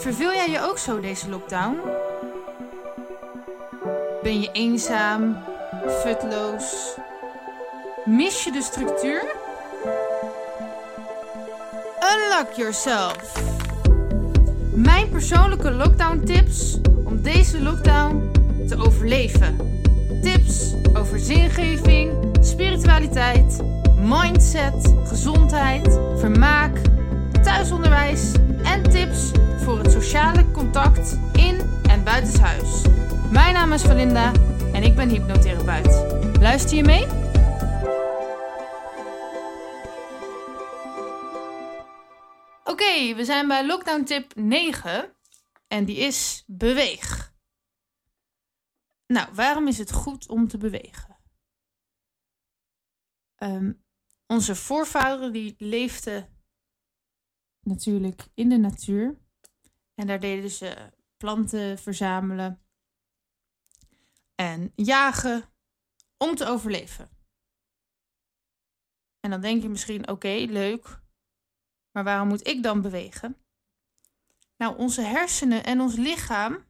Verveel jij je ook zo deze lockdown? Ben je eenzaam, futloos? Mis je de structuur? Unlock yourself. Mijn persoonlijke lockdown tips om deze lockdown te overleven. Tips over zingeving, spiritualiteit, mindset, gezondheid, vermaak, thuisonderwijs en tips voor het sociale contact in en buitenshuis. Mijn naam is Valinda en ik ben hypnotherapeut. Luister je mee? Oké, we zijn bij lockdown tip 9 en die is beweeg. Nou, waarom is het goed om te bewegen? Ehm, onze voorvaderen die leefden natuurlijk in de natuur. En daar deden ze planten verzamelen en jagen om te overleven. En dan denk je misschien, oké, leuk, maar waarom moet ik dan bewegen? Nou, onze hersenen en ons lichaam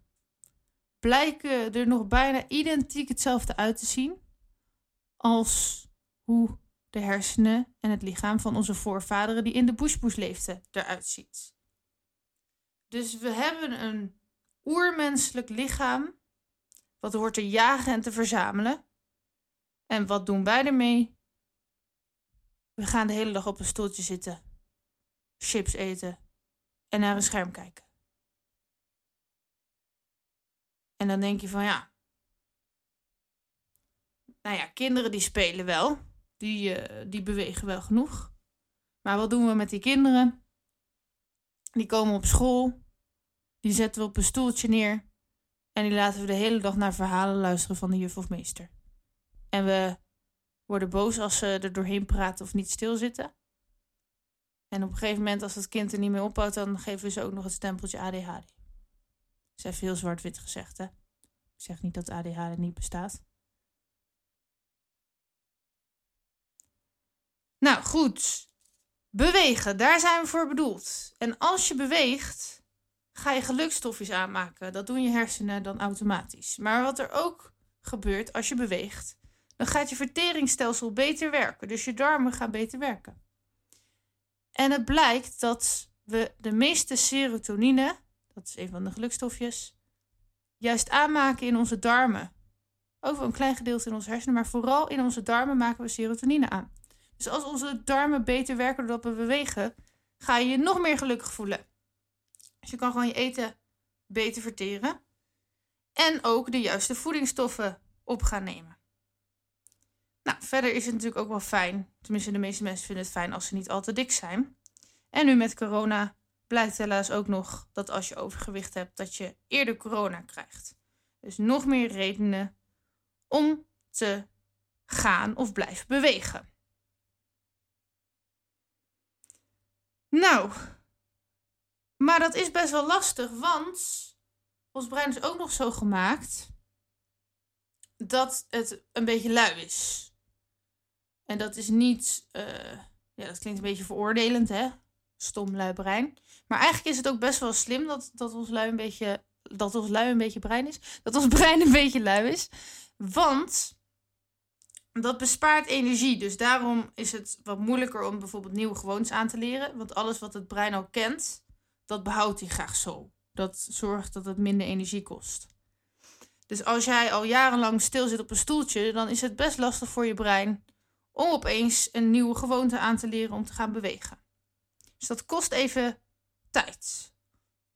blijken er nog bijna identiek hetzelfde uit te zien als hoe de hersenen en het lichaam van onze voorvaderen die in de bushbush leefden eruit ziet. Dus we hebben een oermenselijk lichaam wat hoort te jagen en te verzamelen. En wat doen wij ermee? We gaan de hele dag op een stoeltje zitten, chips eten en naar een scherm kijken. En dan denk je van ja. Nou ja, kinderen die spelen wel. Die, uh, die bewegen wel genoeg. Maar wat doen we met die kinderen? Die komen op school. Die zetten we op een stoeltje neer. En die laten we de hele dag naar verhalen luisteren van de juf of meester. En we worden boos als ze er doorheen praten of niet stilzitten. En op een gegeven moment, als het kind er niet meer ophoudt, dan geven we ze ook nog het stempeltje ADHD. Is even heel zwart-wit gezegd, hè? Ik zeg niet dat ADHD niet bestaat. Nou, goed. Bewegen, daar zijn we voor bedoeld. En als je beweegt, ga je gelukstofjes aanmaken. Dat doen je hersenen dan automatisch. Maar wat er ook gebeurt als je beweegt, dan gaat je verteringsstelsel beter werken. Dus je darmen gaan beter werken. En het blijkt dat we de meeste serotonine, dat is een van de gelukstofjes, juist aanmaken in onze darmen. Wel een klein gedeelte in onze hersenen, maar vooral in onze darmen maken we serotonine aan. Dus als onze darmen beter werken doordat we bewegen, ga je je nog meer gelukkig voelen. Dus je kan gewoon je eten beter verteren. En ook de juiste voedingsstoffen op gaan nemen. Nou, verder is het natuurlijk ook wel fijn. Tenminste, de meeste mensen vinden het fijn als ze niet al te dik zijn. En nu met corona blijkt helaas ook nog dat als je overgewicht hebt, dat je eerder corona krijgt. Dus nog meer redenen om te gaan of blijven bewegen. Nou, maar dat is best wel lastig, want ons brein is ook nog zo gemaakt dat het een beetje lui is. En dat is niet, uh, ja, dat klinkt een beetje veroordelend, hè? Stom lui brein. Maar eigenlijk is het ook best wel slim dat, dat ons lui een beetje, dat ons lui een beetje brein is. Dat ons brein een beetje lui is. Want dat bespaart energie. Dus daarom is het wat moeilijker om bijvoorbeeld nieuwe gewoontes aan te leren. Want alles wat het brein al kent, dat behoudt hij graag zo. Dat zorgt dat het minder energie kost. Dus als jij al jarenlang stil zit op een stoeltje, dan is het best lastig voor je brein om opeens een nieuwe gewoonte aan te leren om te gaan bewegen. Dus dat kost even tijd.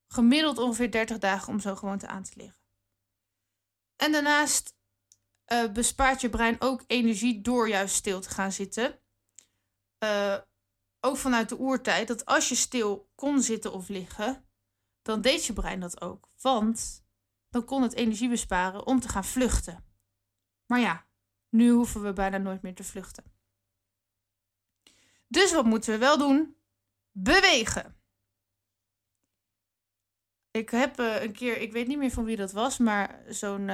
Gemiddeld ongeveer 30 dagen om zo'n gewoonte aan te leren. En daarnaast uh, bespaart je brein ook energie door juist stil te gaan zitten. Uh, ook vanuit de oertijd, dat als je stil kon zitten of liggen, dan deed je brein dat ook. Want dan kon het energie besparen om te gaan vluchten. Maar ja, nu hoeven we bijna nooit meer te vluchten. Dus wat moeten we wel doen? Bewegen. Ik heb uh, een keer, ik weet niet meer van wie dat was, maar zo'n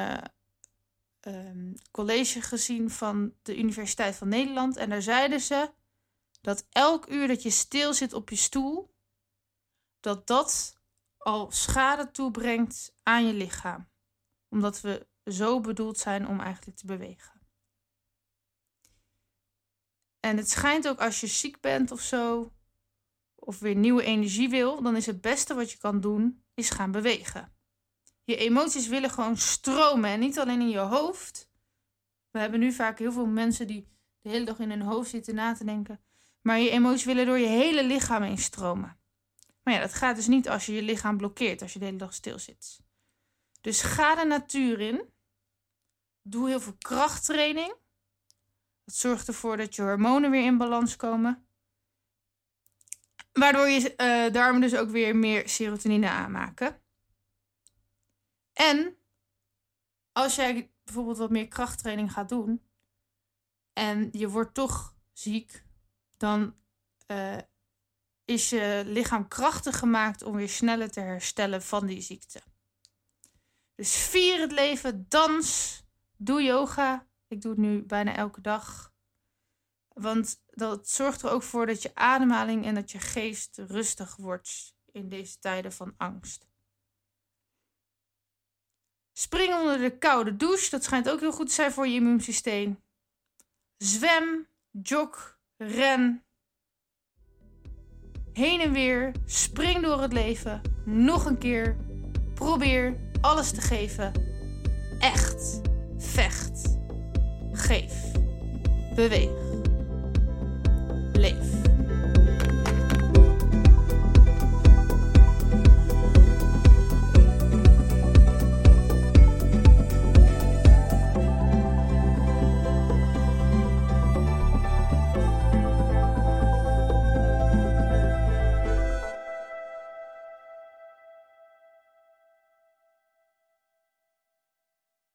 um, college gezien van de Universiteit van Nederland. En daar zeiden ze dat elk uur dat je stil zit op je stoel, dat dat al schade toebrengt aan je lichaam. Omdat we zo bedoeld zijn om eigenlijk te bewegen. En het schijnt ook als je ziek bent of zo, of weer nieuwe energie wil, dan is het beste wat je kan doen, is gaan bewegen. Je emoties willen gewoon stromen en niet alleen in je hoofd. We hebben nu vaak heel veel mensen die de hele dag in hun hoofd zitten na te denken. Maar je emoties willen door je hele lichaam heen stromen. Maar ja, dat gaat dus niet als je je lichaam blokkeert, als je de hele dag stil zit. Dus ga de natuur in. Doe heel veel krachttraining. Dat zorgt ervoor dat je hormonen weer in balans komen. Waardoor je uh, darmen dus ook weer meer serotonine aanmaken. En als jij bijvoorbeeld wat meer krachttraining gaat doen en je wordt toch ziek, dan uh, is je lichaam krachtig gemaakt om weer sneller te herstellen van die ziekte. Dus vier het leven, dans, doe yoga. Ik doe het nu bijna elke dag. Want dat zorgt er ook voor dat je ademhaling en dat je geest rustig wordt in deze tijden van angst. Spring onder de koude douche, dat schijnt ook heel goed te zijn voor je immuunsysteem. Zwem, jog, ren. Heen en weer, spring door het leven. Nog een keer. Probeer alles te geven. Echt. Vecht. Geef. Beweeg. Leef.